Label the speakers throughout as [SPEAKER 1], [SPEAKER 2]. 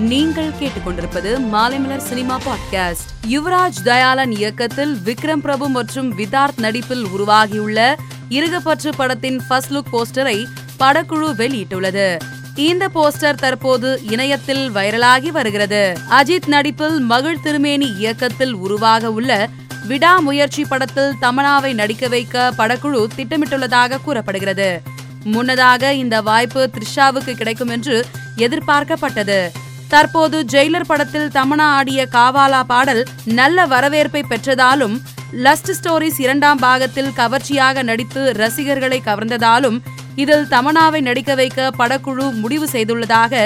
[SPEAKER 1] நீங்கள் கேட்டுக்கொண்டிருப்பது Maalaimalar cinema podcast Yuvaraj Dhayalan இயக்கத்தில் விக்ரம் பிரபு மற்றும் விதார்த் நடிப்பில் உருவாகியுள்ள இருகப்பற்று படத்தின் ஃபர்ஸ்ட் லுக் போஸ்டரை படக்குழு வெளியிட்டுள்ளது. இந்த போஸ்டர் தற்போது இணையத்தில் வைரலாகி வருகிறது. அஜித் நடிப்பில் மகிழ் திருமேனி இயக்கத்தில் உருவாக உள்ள விடாமுயற்சி படத்தில் தமனாவை நடிக்க வைக்க படக்குழு திட்டமிட்டுள்ளதாக கூறப்படுகிறது. முன்னதாக இந்த வாய்ப்பு த்ரிஷாவுக்கு கிடைக்கும் என்று எதிர்பார்க்கப்பட்டது. தற்போது ஜெயிலர் படத்தில் தமனா ஆடிய காவாலா பாடல் நல்ல வரவேற்பை பெற்றதாலும் லஸ்ட் ஸ்டோரிஸ் இரண்டாம் பாகத்தில் கவர்ச்சியாக நடித்து ரசிகர்களை கவர்ந்ததாலும் இதில் தமனாவை நடிக்க வைக்க படக்குழு முடிவு செய்துள்ளதாக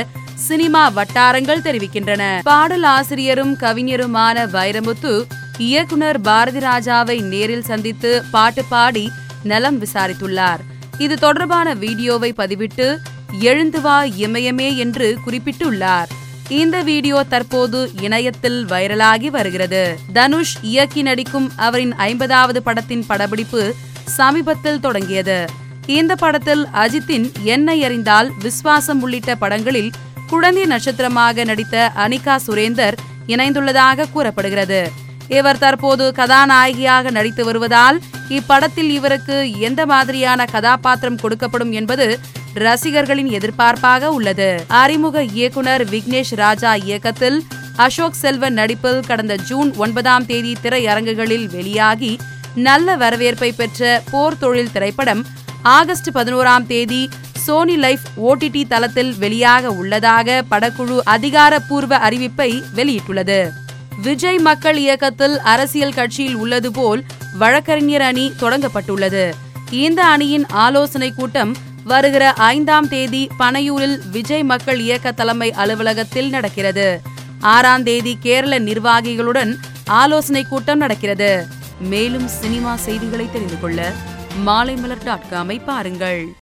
[SPEAKER 1] சினிமா வட்டாரங்கள் தெரிவிக்கின்றன. பாடல் ஆசிரியரும் கவிஞருமான வைரமுத்து இயக்குனர் பாரதி ராஜாவை நேரில் சந்தித்து பாட்டு பாடி நலம் விசாரித்துள்ளார். இது தொடர்பான வீடியோவை பதிவிட்டு எழுந்து வா இமயமே என்று குறிப்பிட்டுள்ளார். இந்த வீடியோ தற்போது இணையத்தில் வைரலாகி வருகிறது. தனுஷ் இயக்கி நடிக்கும் அவரின் ஐம்பதாவது படத்தின் படப்பிடிப்பு சமீபத்தில் தொடங்கியது. இந்த படத்தில் அஜித்தின் என்னை அறிந்தால் விஸ்வாசம் உள்ளிட்ட படங்களில் குழந்தை நட்சத்திரமாக நடித்த அனிகா சுரேந்தர் இணைந்துள்ளதாக கூறப்படுகிறது. இவர் தற்போது கதாநாயகியாக நடித்து வருவதால் இப்படத்தில் இவருக்கு எந்த மாதிரியான கதாபாத்திரம் கொடுக்கப்படும் என்பது ரசிகர்களின் எதிர்பார்ப்பாக உள்ளது. அறிமுக இயக்குனர் விக்னேஷ் ராஜா இயக்கத்தில் அசோக் செல்வன் நடிப்பில் கடந்த ஜூன் ஒன்பதாம் தேதி திரையரங்குகளில் வெளியாகி நல்ல வரவேற்பை பெற்ற போர் தொழில் திரைப்படம் ஆகஸ்ட் பதினோராம் தேதி சோனி லைஃப் ஓடிடி தளத்தில் வெளியாக உள்ளதாக படக்குழு அதிகாரப்பூர்வ அறிவிப்பை வெளியிட்டுள்ளது. விஜய் மக்கள் இயக்கத்தில் அரசியல் கட்சியில் உள்ளது போல் வழக்கறிஞர் அணி தொடங்கப்பட்டுள்ளது. இந்த அணியின் ஆலோசனை கூட்டம் வருகிற ஐந்தாம் தேதி பனையூரில் விஜய் மக்கள் இயக்க தலைமை அலுவலகத்தில் நடக்கிறது. ஆறாம் தேதி கேரள நிர்வாகிகளுடன் ஆலோசனை கூட்டம் நடக்கிறது. மேலும் சினிமா செய்திகளை தெரிந்து கொள்ள மாலைமலர் டாட் காமை பாருங்கள்.